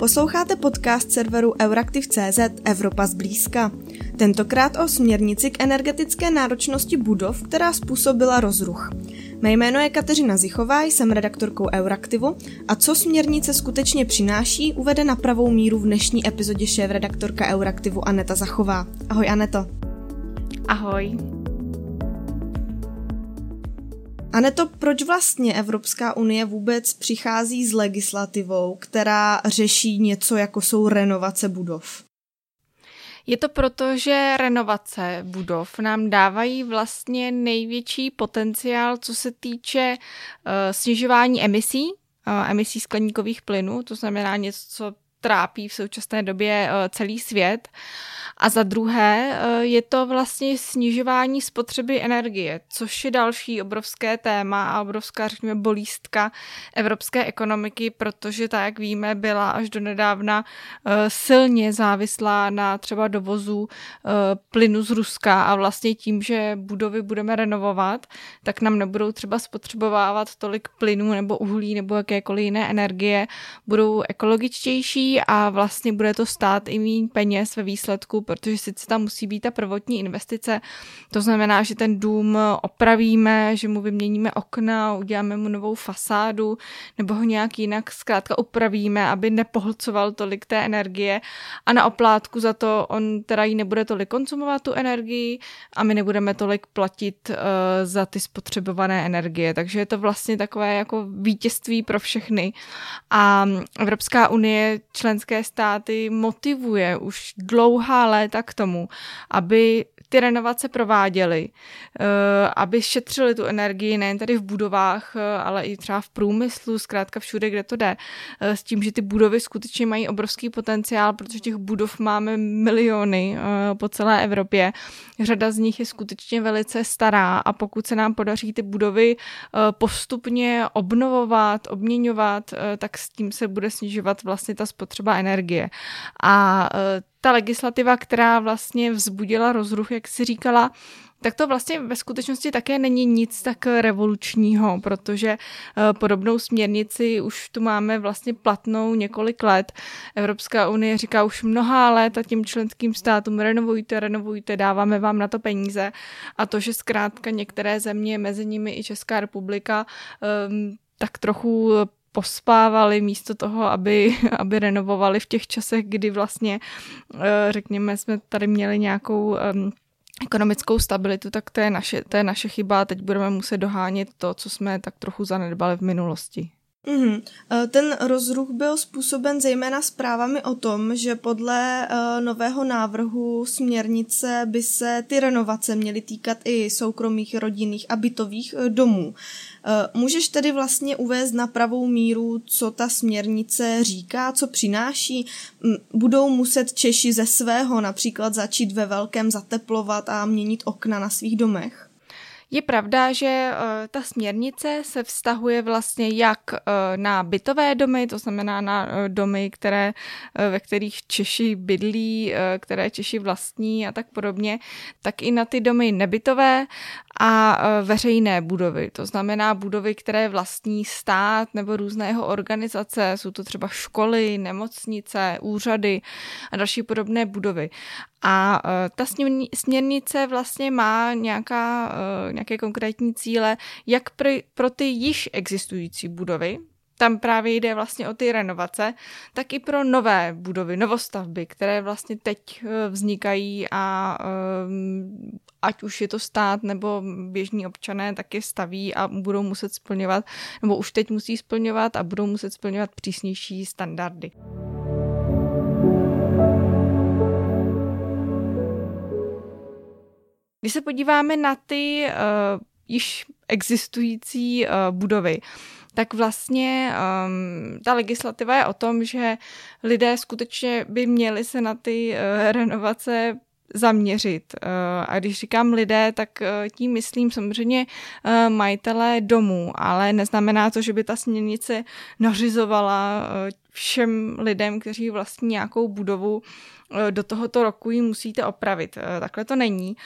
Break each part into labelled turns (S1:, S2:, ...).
S1: Posloucháte podcast serveru Euraktiv.cz Evropa zblízka. Tentokrát o směrnici k energetické náročnosti budov, která způsobila rozruch. Mé jméno je Kateřina Zichová, jsem redaktorkou Euraktivu a co směrnice skutečně přináší, uvede na pravou míru v dnešní epizodě šéf-redaktorka Euraktivu Aneta Zachová. Ahoj Aneto.
S2: Ahoj.
S1: Aneto, proč vlastně Evropská unie vůbec přichází s legislativou, která řeší něco, jako jsou renovace budov?
S2: Je to proto, že renovace budov nám dávají vlastně největší potenciál, co se týče uh, snižování emisí, uh, emisí skleníkových plynů, to znamená něco, co trápí v současné době uh, celý svět. A za druhé eh, je to vlastně snižování spotřeby energie, což je další obrovské téma a obrovská, řekněme, bolístka evropské ekonomiky, protože, tak jak víme, byla až do nedávna eh, silně závislá na třeba dovozu eh, plynu z Ruska a vlastně tím, že budovy budeme renovovat, tak nám nebudou třeba spotřebovávat tolik plynu nebo uhlí nebo jakékoliv jiné energie, budou ekologičtější a vlastně bude to stát i méně peněz ve výsledku, protože sice tam musí být ta prvotní investice, to znamená, že ten dům opravíme, že mu vyměníme okna, uděláme mu novou fasádu, nebo ho nějak jinak zkrátka upravíme, aby nepohlcoval tolik té energie a na oplátku za to on teda ji nebude tolik konzumovat tu energii a my nebudeme tolik platit uh, za ty spotřebované energie. Takže je to vlastně takové jako vítězství pro všechny. A Evropská unie, členské státy motivuje už dlouhá léta k tomu, aby ty renovace prováděli, eh, aby šetřili tu energii nejen tady v budovách, eh, ale i třeba v průmyslu, zkrátka všude, kde to jde, eh, s tím, že ty budovy skutečně mají obrovský potenciál, protože těch budov máme miliony po celé Evropě. Řada z nich je skutečně velice stará a pokud se nám podaří ty budovy postupně obnovovat, obměňovat, tak s tím se bude snižovat vlastně ta spotřeba energie. A ta legislativa, která vlastně vzbudila rozruch, jak si říkala, tak to vlastně ve skutečnosti také není nic tak revolučního, protože eh, podobnou směrnici už tu máme vlastně platnou několik let. Evropská unie říká už mnoha let a tím členským státům renovujte, renovujte, dáváme vám na to peníze. A to, že zkrátka některé země, mezi nimi i Česká republika, ehm, tak trochu pospávali místo toho, aby, aby renovovali v těch časech, kdy vlastně, eh, řekněme, jsme tady měli nějakou ekonomickou stabilitu, tak to je naše, to je naše chyba a teď budeme muset dohánět to, co jsme tak trochu zanedbali v minulosti.
S1: Mm-hmm. Ten rozruch byl způsoben zejména zprávami o tom, že podle uh, nového návrhu směrnice by se ty renovace měly týkat i soukromých, rodinných a bytových uh, domů. Můžeš tedy vlastně uvést na pravou míru, co ta směrnice říká, co přináší? Budou muset Češi ze svého například začít ve velkém zateplovat a měnit okna na svých domech?
S2: Je pravda, že eh, ta směrnice se vztahuje vlastně jak eh, na bytové domy, to znamená na eh, domy, které, ve kterých Češi bydlí, které Češi vlastní a tak podobně, tak i na ty domy nebytové a veřejné budovy. To znamená budovy, které vlastní stát nebo různé jeho organizace, jsou to třeba školy, nemocnice, úřady a další podobné budovy. A ta směrnice vlastně má nějaká nějaké konkrétní cíle, jak pro ty již existující budovy, tam právě jde vlastně o ty renovace, tak i pro nové budovy, novostavby, které vlastně teď eh, vznikají a um, ať už je to stát nebo běžní občané, tak je staví a budou muset splňovat, nebo už teď musí splňovat a budou muset splňovat přísnější standardy. Když se podíváme na ty uh, již existující uh, budovy, tak vlastně um, ta legislativa je o tom, že lidé skutečně by měli se na ty uh, renovace zaměřit. A když říkám lidé, tak tím myslím samozřejmě majitelé domů, ale neznamená to, že by ta směrnice nařizovala všem lidem, kteří vlastní nějakou budovu, do tohoto roku ji musíte opravit. Takhle to není.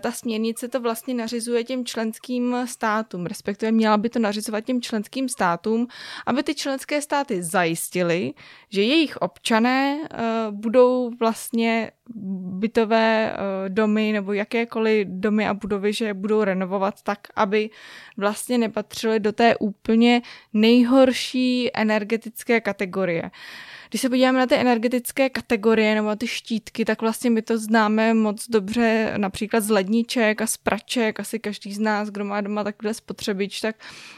S2: Ta směrnice to vlastně nařizuje těm členským státům, respektive měla by to nařizovat těm členským státům, aby ty členské státy zajistily, že jejich občané budou vlastně bytové domy nebo jakékoliv domy a budovy, že budou renovovat tak, aby vlastně nepatřily do té úplně nejhorší energetické kategorie. Když se podíváme na ty energetické kategorie nebo na ty štítky, tak vlastně my to známe moc dobře například z ledniček a z praček. Asi každý z nás, kdo má doma takhle spotřebič, tak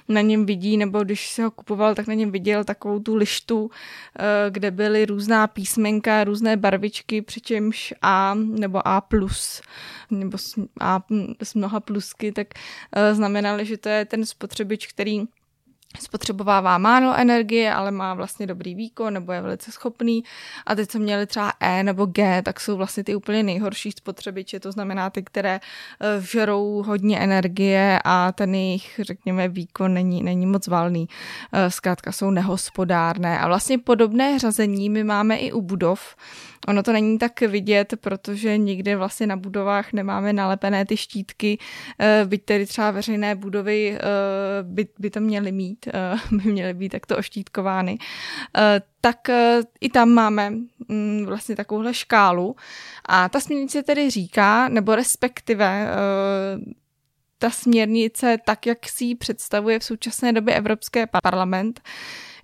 S2: na něm vidí, nebo když si ho kupoval, tak na něm viděl takovou tu lištu, eh, kde byly různá písmenka, různé barvičky, přičemž A nebo A+, nebo A s mnoha plusky, tak eh, znamenaly, že to je ten spotřebič, který spotřebovává málo energie, ale má vlastně dobrý výkon nebo je velice schopný. A teď, co měli třeba E nebo G, tak jsou vlastně ty úplně nejhorší spotřebiče, to znamená ty, které eh, žerou hodně energie a ten jejich, řekněme, výkon není, není moc valný. Eh, zkrátka jsou nehospodárné. A vlastně podobné řazení my máme i u budov, Ono to není tak vidět, protože nikdy vlastně na budovách nemáme nalepené ty štítky, eh, byť tedy třeba veřejné budovy eh, by, by to měly mít, eh, by měly být takto oštítkovány. Tak i tam máme mm, vlastně takovouhle škálu a ta směrnice tedy říká, nebo respektive ta směrnice, tak jak si ji představuje v současné době Evropské parlament,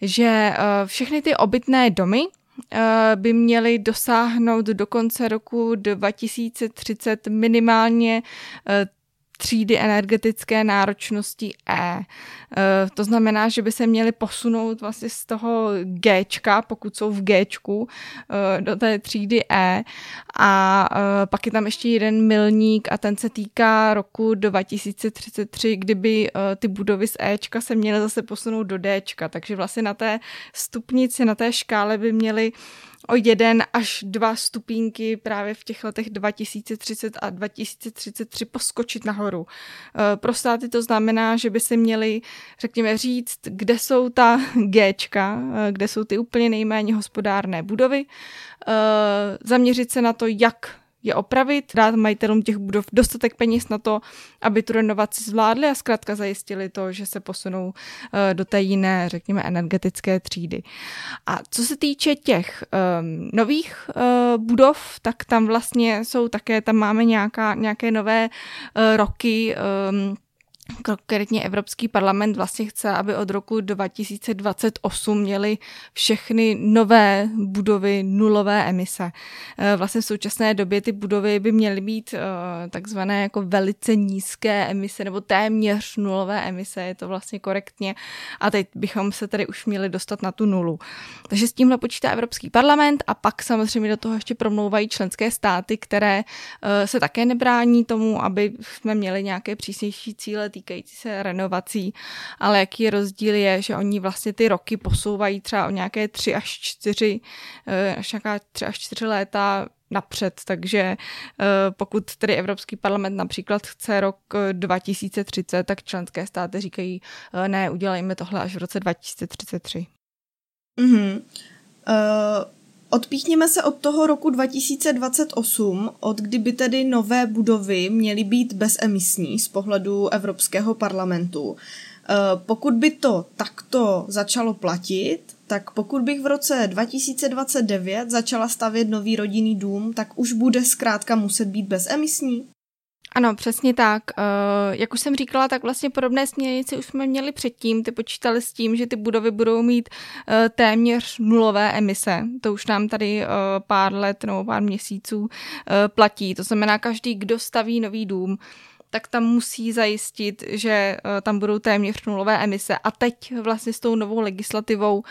S2: že všechny ty obytné domy, by měly dosáhnout do konce roku 2030 minimálně eh, třídy energetické náročnosti E. e. To znamená, že by se měly posunout vlastně z toho G, pokud jsou v G, e, do té třídy E. A e, pak je tam ještě jeden milník a ten se týká roku 2033, kdyby ty budovy z E se měly zase posunout do D. Takže vlastně na té stupnici, na té škále by měly o jeden až dva stupínky právě v těch letech 2030 a 2033 poskočit nahoru. Eh, pro státy to znamená, že by si měli, řekněme, říct, kde jsou ta Gčka, eh, kde jsou ty úplně nejméně hospodárné budovy, eh, zaměřit se na to, jak je opravit, dát majitelům těch budov dostatek peněz na to, aby tu renovaci zvládli a zkrátka zajistili to, že se posunou eh, do té jiné, řekněme, energetické třídy. A co se týče těch um, nových uh, budov, tak tam vlastně jsou také, tam máme nějaká, nějaké nové uh, roky, um, Konkrétně Evropský parlament vlastně chce, aby od roku 2028 měly všechny nové budovy nulové emise. Eh, vlastně v současné době ty budovy by měly být eh, takzvané jako velice nízké emise nebo téměř nulové emise, je to vlastně korektně. A teď bychom se tady už měli dostat na tu nulu. Takže s tímhle počítá Evropský parlament a pak samozřejmě do toho ještě promlouvají členské státy, které eh, se také nebrání tomu, aby jsme měli nějaké přísnější cíle týkající se renovací, ale jaký rozdíl je, že oni vlastně ty roky posouvají třeba o nějaké tři až čtyři, eh, až nějaká tři až čtyři léta napřed, takže eh, pokud tedy Evropský parlament například chce rok 2030, eh, tak členské státy říkají, ne, udělejme tohle až v roce 2033. Mm-hmm.
S1: Uh, Odpíchněme se od toho roku 2028, od kdyby tedy nové budovy měly být bezemisní z pohledu Evropského parlamentu. Eh, pokud by to takto začalo platit, tak pokud bych v roce 2029 začala stavět nový rodinný dům, tak už bude zkrátka muset být bezemisní?
S2: Ano, přesně tak. Uh, jak už jsem říkala, tak vlastně podobné směrnice už jsme měli předtím. Ty počítali s tím, že ty budovy budou mít uh, téměř nulové emise. To už nám tady uh, pár let nebo pár měsíců platí. To znamená, každý, kdo staví nový dům, tak tam musí zajistit, že uh, tam budou téměř nulové emise. A teď vlastně s tou novou legislativou, uh,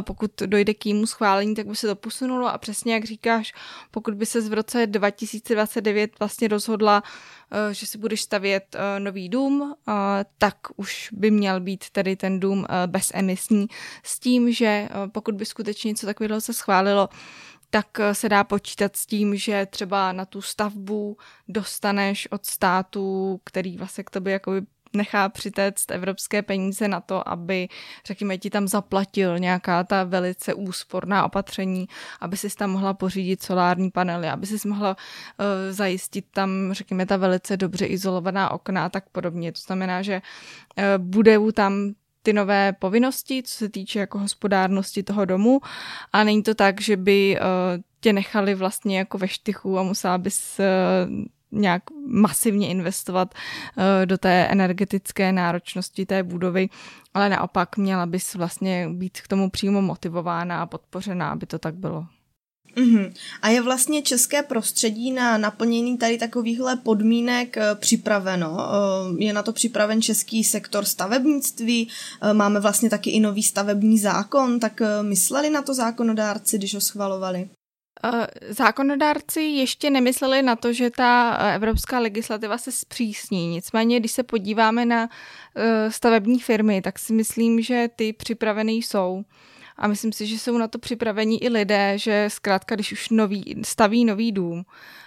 S2: pokud dojde k jímu schválení, tak by se to posunulo a přesně jak říkáš, pokud by se v roce 2029 vlastně rozhodla, uh, že si budeš stavět nový dům, tak už by měl být tedy ten dům bezemisní s tím, že pokud by skutečně něco takového se schválilo, tak eh, se dá počítat s tím, že třeba na tu stavbu dostaneš od státu, který vlastně k tobě jakoby nechá přitéct evropské peníze na to, aby, řekněme, ti tam zaplatil nějaká ta velice úsporná opatření, aby si tam mohla pořídit solární panely, aby si mohla uh, zajistit tam, řekněme, ta velice dobře izolovaná okna a tak podobně. To znamená, že uh, budou tam ty nové povinnosti, co se týče jako hospodárnosti toho domu a není to tak, že by uh, tě nechali vlastně jako ve štychu a musela bys uh, nějak masivně investovat uh, do té energetické náročnosti té budovy, ale naopak měla bys vlastně být k tomu přímo motivována a podpořená, aby to tak bylo.
S1: Mm-hmm. A je vlastně české prostředí na naplnění tady takovýchhle podmínek eh, připraveno? Eh, je na to připraven český sektor stavebnictví? Eh, máme vlastně taky i nový stavební zákon, tak mysleli na to zákonodárci, když ho schvalovali?
S2: Zákonodárci ještě nemysleli na to, že ta evropská legislativa se zpřísní. Nicméně, když se podíváme na stavební firmy, tak si myslím, že ty připravené jsou. A myslím si, že jsou na to připravení i lidé, že zkrátka, když už nový, staví nový dům,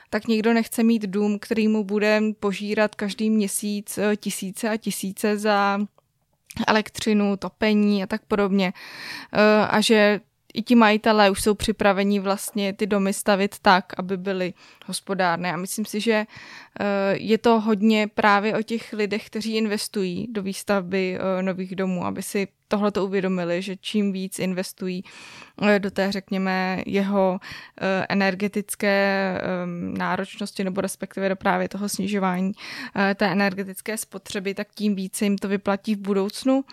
S2: tak nikdo nechce mít dům, který mu bude požírat každý měsíc eh, tisíce a tisíce za elektřinu, topení a tak podobně. Eh, a že i ti majitelé už jsou připraveni vlastně ty domy stavit tak, aby byly hospodárné. A myslím si, že eh, je to hodně právě o těch lidech, kteří investují do výstavby nových domů, aby si tohle to uvědomili, že čím víc investují eh, do té, řekněme, jeho eh, energetické ehm, náročnosti nebo respektive do právě toho snižování eh, té energetické spotřeby, tak tím více jim to vyplatí v budoucnu.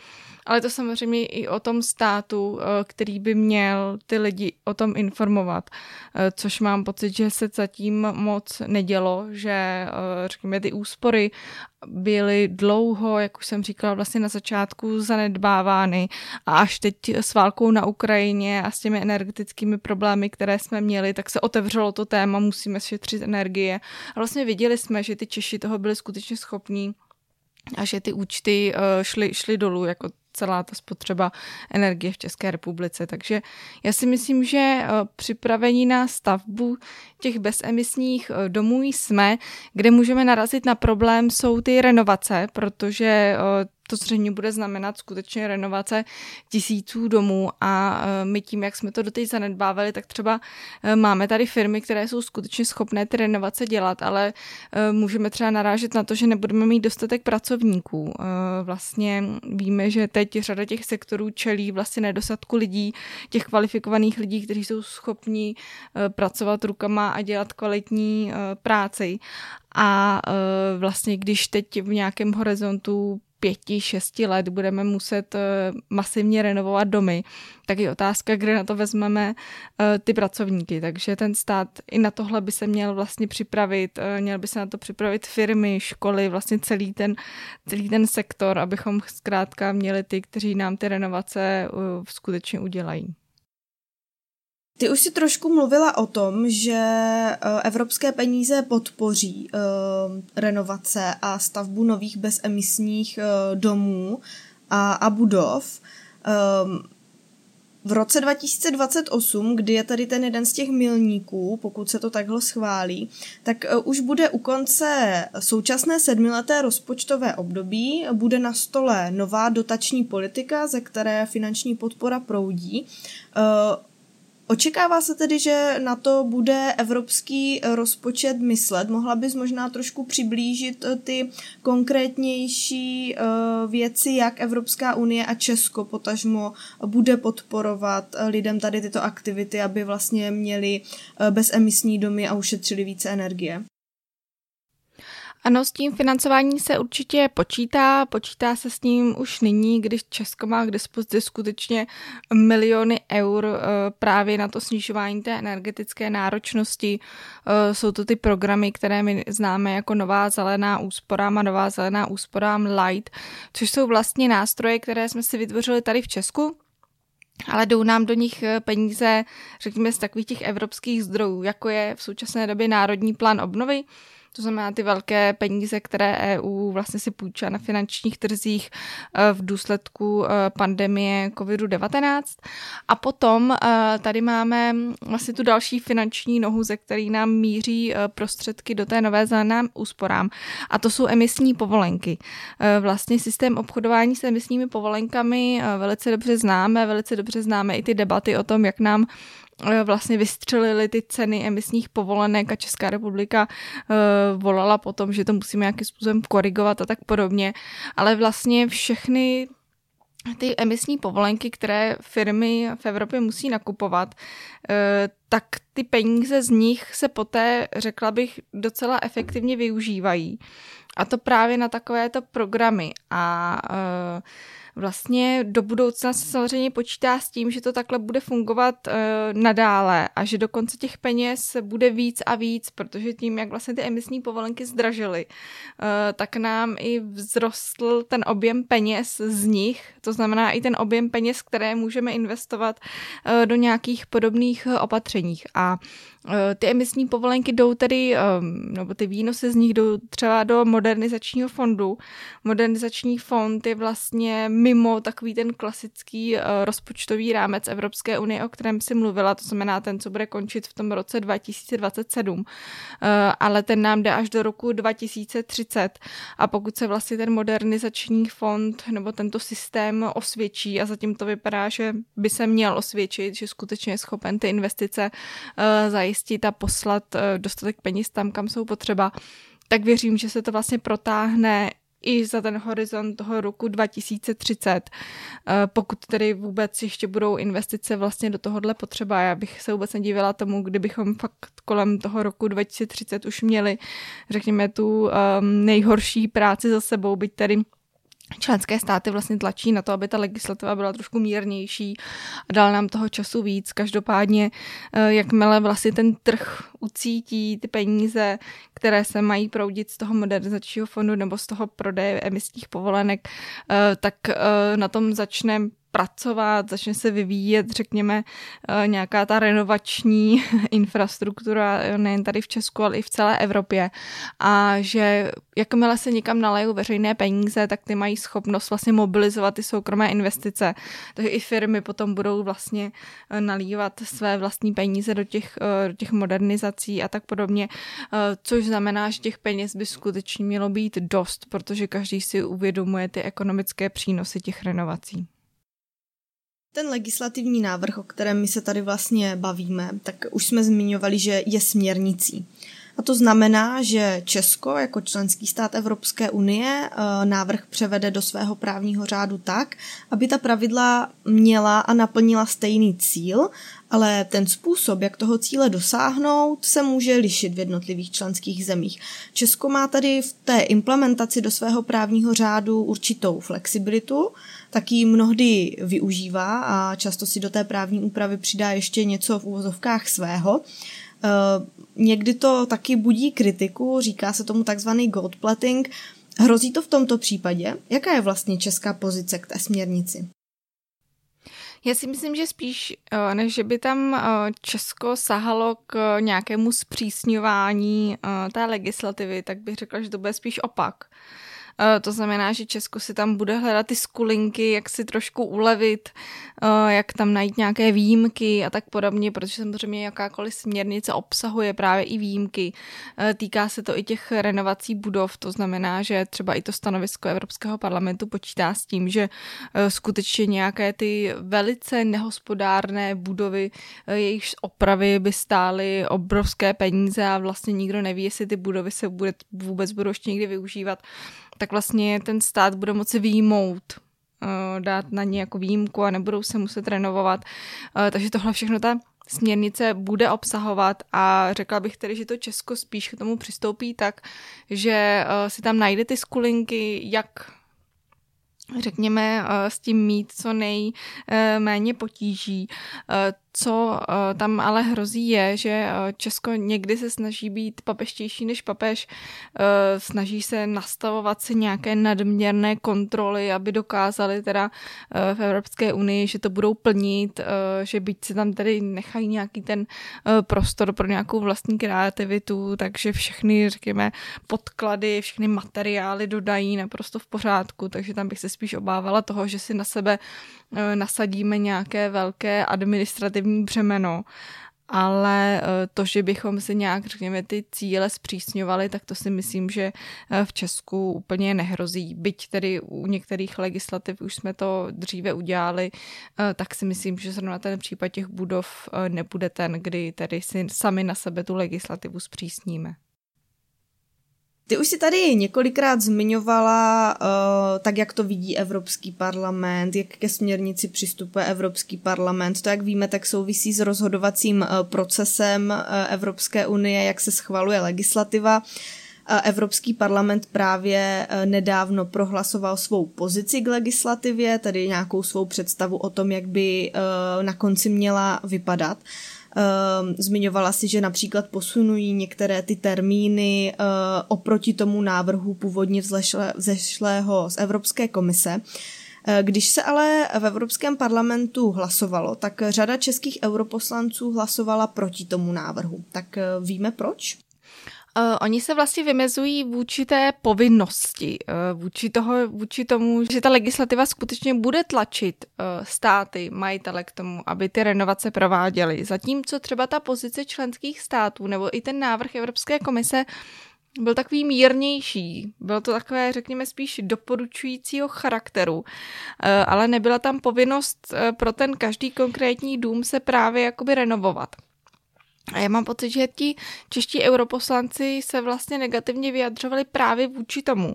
S2: Ale to samozřejmě i o tom státu, který by měl ty lidi o tom informovat, což mám pocit, že se zatím moc nedělo, že řekněme ty úspory byly dlouho, jak už jsem říkala, vlastně na začátku zanedbávány a až teď s válkou na Ukrajině a s těmi energetickými problémy, které jsme měli, tak se otevřelo to téma, musíme šetřit energie. A vlastně viděli jsme, že ty Češi toho byli skutečně schopní a že ty účty uh, šly, šly dolů, jako celá ta spotřeba energie v České republice. Takže já si myslím, že eh, připravení na stavbu těch bezemisních eh, domů jsme, kde můžeme narazit na problém, jsou ty renovace, protože eh, to zřejmě bude znamenat skutečně renovace tisíců domů a e, my tím, jak jsme to doteď zanedbávali, tak třeba e, máme tady firmy, které jsou skutečně schopné ty renovace dělat, ale e, můžeme třeba narážet na to, že nebudeme mít dostatek pracovníků. Vlastně víme, že teď řada těch sektorů čelí vlastně nedostatku lidí, těch kvalifikovaných lidí, kteří jsou schopni pracovat rukama a dělat kvalitní práci. A vlastně když teď v nějakém horizontu pěti, šesti let budeme muset eh, masivně renovovat domy, tak je otázka, kde na to vezmeme eh, ty pracovníky. Takže ten stát i na tohle by se měl vlastně připravit, měl by se na to připravit firmy, školy, vlastně celý ten, celý ten sektor, abychom zkrátka měli ty, kteří nám ty renovace skutečně udělají.
S1: Ty už si trošku mluvila o tom, že eh, evropské peníze podpoří uh, renovace a stavbu nových bezemisních uh, domů a, budov. Um, v roce 2028, kdy je tady ten jeden z těch milníků, pokud se to takhle schválí, tak už bude u konce současné sedmileté rozpočtové období, bude na stole nová dotační politika, ze které finanční podpora proudí. Očekává se tedy, že na to bude evropský rozpočet myslet. Mohla bys možná trošku přiblížit eh, ty konkrétnější eh, věci, jak Evropská unie a Česko potažmo bude podporovat eh, lidem tady tyto aktivity, aby vlastně měli bezemisní domy a ušetřili více energie?
S2: Ano, s tím financováním se určitě počítá. Počítá se s ním už nyní, když Česko má k dispozici skutečně miliony eur eh, právě na to snižování té energetické náročnosti. Eh, jsou to ty programy, které my známe jako Nová zelená úsporám a Nová zelená úsporám Light, což jsou vlastně nástroje, které jsme si vytvořili tady v Česku, ale jdou nám do nich eh, peníze, řekněme, z takových těch evropských zdrojů, jako je v současné době Národní plán obnovy, to znamená ty velké peníze, které EU vlastně si půjčá na finančních trzích eh, v důsledku eh, pandemie COVID-19. A potom eh, tady máme vlastně tu další finanční nohu, ze který nám míří prostředky do té nové zelené úsporám. A to jsou emisní povolenky. Vlastně systém obchodování s emisními povolenkami velice dobře známe, velice dobře známe i ty debaty o tom, jak nám vlastně vystřelily ty ceny emisních povolenek a Česká republika uh, volala potom, že to musíme nějakým způsobem korigovat a tak podobně. Ale vlastně všechny ty emisní povolenky, které firmy v Evropě musí nakupovat, eh, tak ty peníze z nich se poté, řekla bych, docela efektivně využívají. A to právě na takovéto programy. A vlastně do budoucna se samozřejmě počítá s tím, že to takhle bude fungovat uh, nadále a že dokonce těch peněz bude víc a víc, protože tím, jak vlastně ty emisní povolenky zdražily, uh, tak nám i vzrostl ten objem peněz z nich, to znamená i ten objem peněz, které můžeme investovat uh, do nějakých podobných opatřeních. A ty emisní povolenky jdou tedy, nebo ty výnosy z nich jdou třeba do modernizačního fondu. Modernizační fond je vlastně mimo takový ten klasický eh, rozpočtový rámec Evropské unie, o kterém si mluvila, to znamená ten, co bude končit v tom roce 2027. Eh, ale ten nám jde až do roku 2030 a pokud se vlastně ten modernizační fond nebo tento systém osvědčí a zatím to vypadá, že by se měl osvědčit, že skutečně je schopen ty investice zajistit, zajistit a poslat eh, dostatek peněz tam, kam jsou potřeba, tak věřím, že se to vlastně protáhne i za ten horizont toho roku 2030, eh, pokud tedy vůbec ještě budou investice vlastně do tohohle potřeba. Já bych se vůbec nedívala tomu, kdybychom fakt kolem toho roku 2030 už měli, řekněme, tu um, nejhorší práci za sebou, byť tedy členské státy vlastně tlačí na to, aby ta legislativa byla trošku mírnější a dal nám toho času víc. Každopádně, eh, jakmile vlastně ten trh ucítí ty peníze, které se mají proudit z toho modernizačního fondu nebo z toho prodeje emisních povolenek, eh, tak eh, na tom začne pracovat, začne se vyvíjet, řekněme, eh, nějaká ta renovační infrastruktura eh, nejen tady v Česku, ale i v celé Evropě. A že jakmile se někam nalejou veřejné peníze, tak ty mají schopnost vlastně mobilizovat ty soukromé investice. Takže i firmy potom budou vlastně eh, nalívat své vlastní peníze do těch, do těch modernizací a tak podobně, což znamená, že těch peněz by skutečně mělo být dost, protože každý si uvědomuje ty ekonomické přínosy těch renovací.
S1: Ten legislativní návrh, o kterém my se tady vlastně bavíme, tak už jsme zmiňovali, že je směrnicí. A to znamená, že Česko jako členský stát Evropské unie eh, návrh převede do svého právního řádu tak, aby ta pravidla měla a naplnila stejný cíl, ale ten způsob, jak toho cíle dosáhnout, se může lišit v jednotlivých členských zemích. Česko má tady v té implementaci do svého právního řádu určitou flexibilitu, tak ji mnohdy využívá a často si do té právní úpravy přidá ještě něco v úvozovkách svého. Eh, někdy to taky budí kritiku, říká se tomu takzvaný gold plating. Hrozí to v tomto případě? Jaká je vlastně česká pozice k té směrnici?
S2: Já si myslím, že spíš, eh, než že by tam eh, Česko sahalo k nějakému zpřísňování té legislativy, tak bych řekla, že to bude spíš opak. Eh, to znamená, že Česko si tam bude hledat ty skulinky, jak si trošku ulevit, eh, jak tam najít nějaké výjimky a tak podobně, protože samozřejmě jakákoliv směrnice obsahuje právě i výjimky. Eh, týká se to i těch renovací budov, to znamená, že třeba i to stanovisko Evropského parlamentu počítá s tím, že skutečně nějaké ty velice nehospodárné budovy, jejichž opravy by stály obrovské peníze a vlastně nikdo neví, jestli ty budovy se bude, vůbec budou ještě někdy využívat, tak vlastně ten stát bude moci výjmout eh, dát na ně jako výjimku a nebudou se muset renovovat. Eh, takže tohle všechno ta směrnice bude obsahovat a řekla bych tedy, že to Česko spíš k tomu přistoupí tak, že eh, si tam najde ty skulinky, jak řekněme, s tím mít co nejméně potíží. Co uh, tam ale hrozí je, že uh, Česko někdy se snaží být papeštější než papež, uh, snaží se nastavovat si nějaké nadměrné kontroly, aby dokázali teda v Evropské unii, že to budou plnit, že byť si tam tedy nechají nějaký ten prostor pro nějakou vlastní kreativitu, takže všechny, řekněme, podklady, všechny materiály dodají naprosto v pořádku, takže tam bych se spíš obávala toho, že si na sebe nasadíme nějaké velké administrativní břemeno, ale eh, to, že bychom si nějak, řekněme, ty cíle zpřísňovali, tak to si myslím, že eh, v Česku úplně nehrozí. Byť tedy u některých legislativ už jsme to dříve udělali, eh, tak si myslím, že zrovna ten případ těch budov nebude ten, kdy tedy si sami na sebe tu legislativu zpřísníme.
S1: Ty už si tady několikrát zmiňovala, uh, tak jak to vidí Evropský parlament, jak ke směrnici přistupuje Evropský parlament. To, jak víme, tak souvisí s rozhodovacím uh, procesem uh, Evropské unie, jak se schvaluje legislativa. Evropský parlament právě nedávno prohlasoval svou pozici k legislativě, tedy nějakou svou představu o tom, jak by na konci měla vypadat. Ehm, zmiňovala si, že například posunují některé ty termíny uh, oproti tomu návrhu původně vzešlého z Evropské komise. Eh, když se ale v Evropském parlamentu hlasovalo, tak řada českých europoslanců hlasovala proti tomu návrhu. Tak eh, víme proč?
S2: Uh, oni se vlastně vymezují vůči té povinnosti, uh, vůči, toho, vůči tomu, že ta legislativa skutečně bude tlačit uh, státy, majitele k tomu, aby ty renovace prováděly. Zatímco třeba ta pozice členských států nebo i ten návrh Evropské komise byl takový mírnější. Bylo to takové, řekněme, spíš doporučujícího charakteru, ale nebyla tam povinnost pro ten každý konkrétní dům se právě jakoby renovovat. A já mám pocit, že ti čeští europoslanci se vlastně negativně vyjadřovali právě vůči tomu. Uh,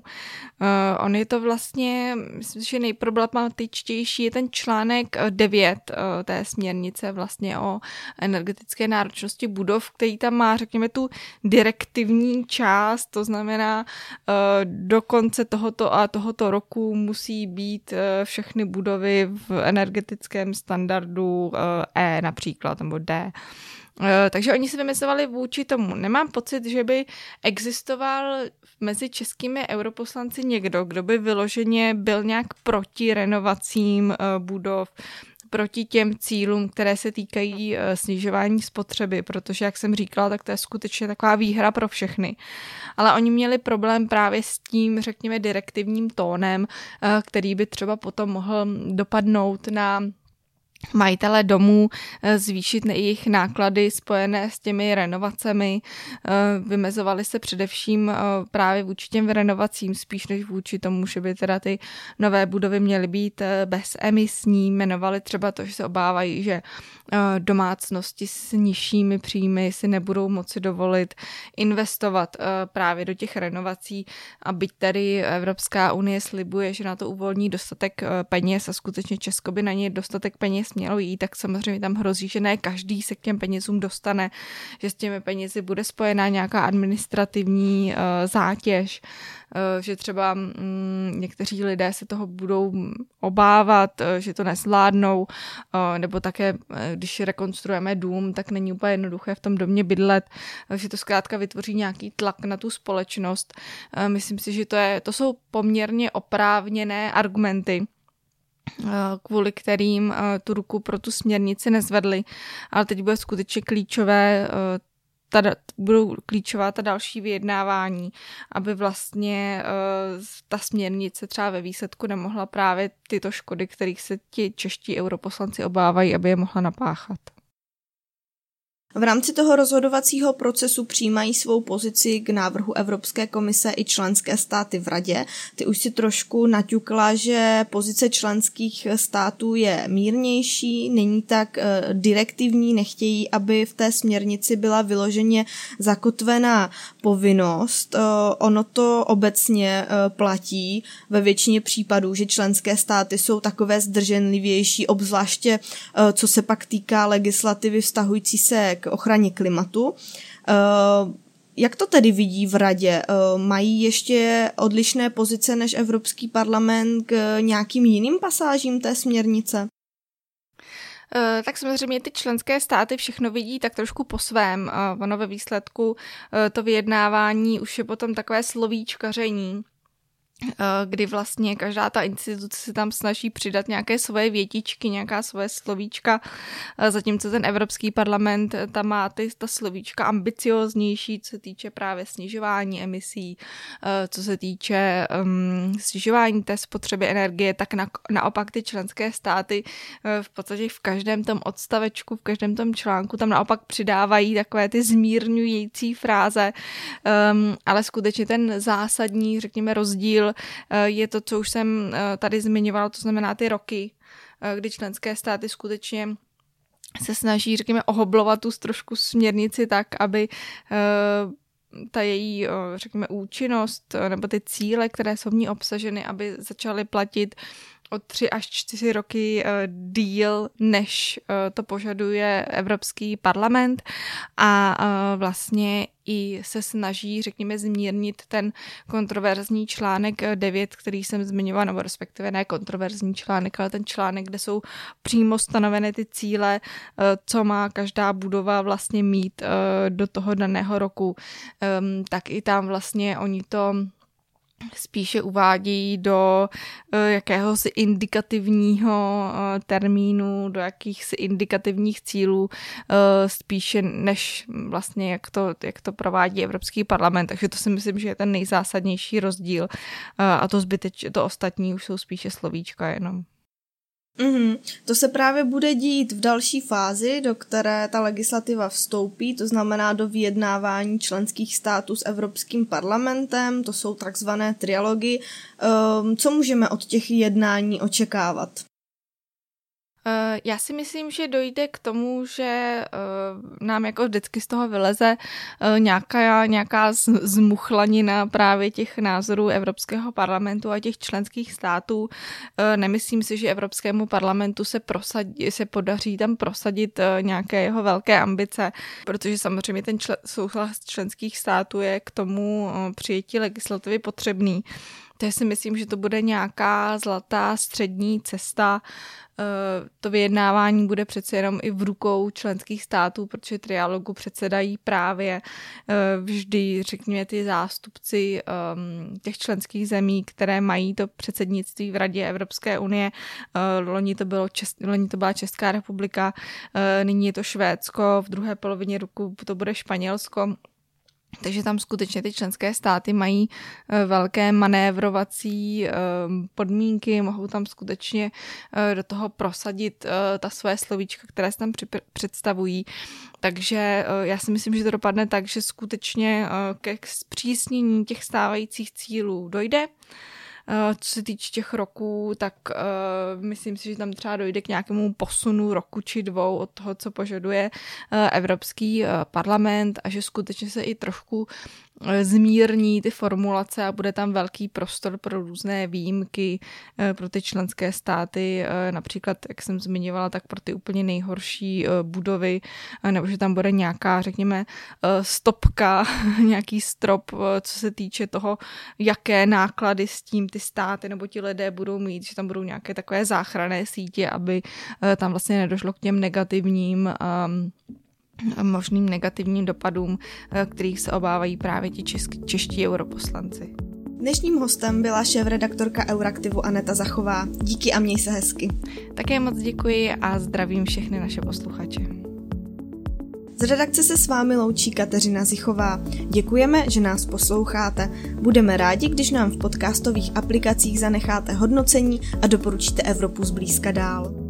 S2: on je to vlastně, myslím, že nejproblematičtější je ten článek 9 uh, eh, té směrnice vlastně o energetické náročnosti budov, který tam má, řekněme, tu direktivní část, to znamená, uh, do konce tohoto a tohoto roku musí být uh, všechny budovy v energetickém standardu uh, E například, nebo D. Eh, takže oni si vymysleli vůči tomu. Nemám pocit, že by existoval mezi českými europoslanci někdo, kdo by vyloženě byl nějak proti renovacím uh, budov, proti těm cílům, které se týkají uh, snižování spotřeby, protože, jak jsem říkala, tak to je skutečně taková výhra pro všechny. Ale oni měli problém právě s tím, řekněme, direktivním tónem, který by třeba potom mohl dopadnout na majitele domů eh, zvýšit jejich náklady spojené s těmi renovacemi. Eh, vymezovali se především eh, právě vůči těm renovacím, spíš než vůči tomu, že by teda ty nové budovy měly být bezemisní. Jmenovali třeba to, že se obávají, že domácnosti s nižšími příjmy si nebudou moci dovolit investovat právě do těch renovací a byť tady Evropská unie slibuje, že na to uvolní dostatek peněz a skutečně Česko by na ně dostatek peněz smělo jít, tak samozřejmě tam hrozí, že ne každý se k těm penězům dostane, že s těmi penězi bude spojená nějaká administrativní uh, zátěž, uh, že třeba um, někteří lidé se toho budou obávat, uh, že to nezvládnou, uh, nebo také, uh, když rekonstruujeme dům, tak není úplně jednoduché v tom domě bydlet, uh, že to zkrátka vytvoří nějaký tlak na tu společnost. Uh, myslím si, že to, je, to jsou poměrně oprávněné argumenty, kvůli kterým eh, tu ruku pro tu směrnici nezvedli, ale teď bude skutečně klíčové eh, ta, budou klíčová ta další vyjednávání, aby vlastně ta směrnice třeba ve výsledku nemohla právě tyto škody, kterých se ti čeští europoslanci obávají, aby je mohla napáchat.
S1: V rámci toho rozhodovacího procesu přijímají svou pozici k návrhu Evropské komise i členské státy v radě. Ty už si trošku naťukla, že pozice členských států je mírnější, není tak uh, direktivní, nechtějí, aby v té směrnici byla vyloženě zakotvená povinnost. Uh, ono to obecně uh, platí ve většině případů, že členské státy jsou takové zdrženlivější, obzvláště co se pak týká legislativy vztahující se k ochraně klimatu. Eh, jak to tedy vidí v radě? Eh, mají ještě odlišné pozice než Evropský parlament k nějakým jiným pasážím té směrnice?
S2: tak samozřejmě ty členské státy všechno vidí tak trošku po svém. Ono ve výsledku to vyjednávání už je potom takové slovíčkaření Eh, kdy vlastně každá ta instituce si tam snaží přidat nějaké svoje větičky, nějaká svoje slovíčka, eh, zatímco ten Evropský parlament eh, tam má ty, ta slovíčka ambicioznější, co se týče právě snižování emisí, co se týče um, snižování té spotřeby energie, tak na, naopak ty členské státy v podstatě v každém tom odstavečku, v každém tom článku tam naopak přidávají takové ty zmírňující fráze, um, ale skutečně ten zásadní, řekněme, rozdíl Eh, je to, co už jsem eh, tady zmiňovala, to znamená ty roky, eh, kdy členské státy skutečně se snaží, řekněme, ohoblovat tu trošku směrnici tak, aby ta její, řekněme, účinnost nebo ty cíle, které jsou v ní obsaženy, aby začaly platit o tři až čtyři roky uh, díl, než uh, to požaduje Evropský parlament a uh, vlastně i se snaží, řekněme, zmírnit ten kontroverzní článek 9, který jsem zmiňovala, nebo respektive ne kontroverzní článek, ale ten článek, kde jsou přímo stanoveny ty cíle, co má každá budova vlastně mít do toho daného roku. Um, tak i tam vlastně oni to spíše uvádějí do uh, jakéhosi indikativního uh, termínu, do jakýchsi indikativních cílů, uh, spíše než vlastně jak to, jak to provádí Evropský parlament. Takže to si myslím, že je ten nejzásadnější rozdíl a to zbyteč, to ostatní už jsou spíše slovíčka jenom.
S1: Mm-hmm. To se právě bude dít v další fázi, do které ta legislativa vstoupí, to znamená do vyjednávání členských států s Evropským parlamentem, to jsou takzvané trialogy. Um, co můžeme od těch jednání očekávat?
S2: Eh, já si myslím, že dojde k tomu, že eh, nám jako vždycky z toho vyleze eh, nějaká, nějaká zmuchlanina právě těch názorů Evropského parlamentu a těch členských států. Nemyslím si, že Evropskému parlamentu se, prosadí, se podaří tam prosadit nějaké jeho velké ambice, protože samozřejmě ten čl- souhlas členských států je k tomu přijetí legislativy potřebný. Takže si myslím, že to bude nějaká zlatá střední cesta. Eh, to vyjednávání bude přece jenom i v rukou členských států, protože trialogu předsedají právě eh, vždy, řekněme, ty zástupci ehm, těch členských zemí, které mají to předsednictví v Radě Evropské unie. Eh, loni to, bylo Čes- loni to byla Česká republika, nyní je to Švédsko, v druhé polovině roku to bude Španělsko. Takže tam skutečně ty členské státy mají eh, velké manévrovací eh, podmínky, mohou tam skutečně eh, do toho prosadit ta své slovíčka, které se tam představují. Takže já si myslím, že to dopadne tak, že skutečně ke zpřísnění těch stávajících cílů dojde. Eh, co se týče těch roků, tak uh, myslím si, že tam třeba dojde k nějakému posunu roku či dvou od toho, co požaduje uh, Evropský parlament a že skutečně se i trošku Eh, zmírní ty formulace a bude tam velký prostor pro různé výjimky eh, pro ty členské státy, eh, například, jak jsem zmiňovala, tak pro ty úplně nejhorší budovy, nebo že tam bude nějaká, řekněme, stopka, nějaký strop, co se týče toho, jaké náklady s tím ty státy nebo ti lidé budou mít, že tam budou nějaké takové záchranné sítě, aby tam vlastně nedošlo k těm negativním um, možným negativním dopadům, eh, kterých se obávají právě ti česk- čeští europoslanci.
S1: Dnešním hostem byla šéf-redaktorka Euraktivu Aneta Zachová. Díky a měj se hezky.
S2: Také moc děkuji a zdravím všechny naše posluchače.
S1: Z redakce se s vámi loučí Kateřina Zichová. Děkujeme, že nás posloucháte. Budeme rádi, když nám v podcastových aplikacích zanecháte hodnocení a doporučíte Evropu zblízka dál.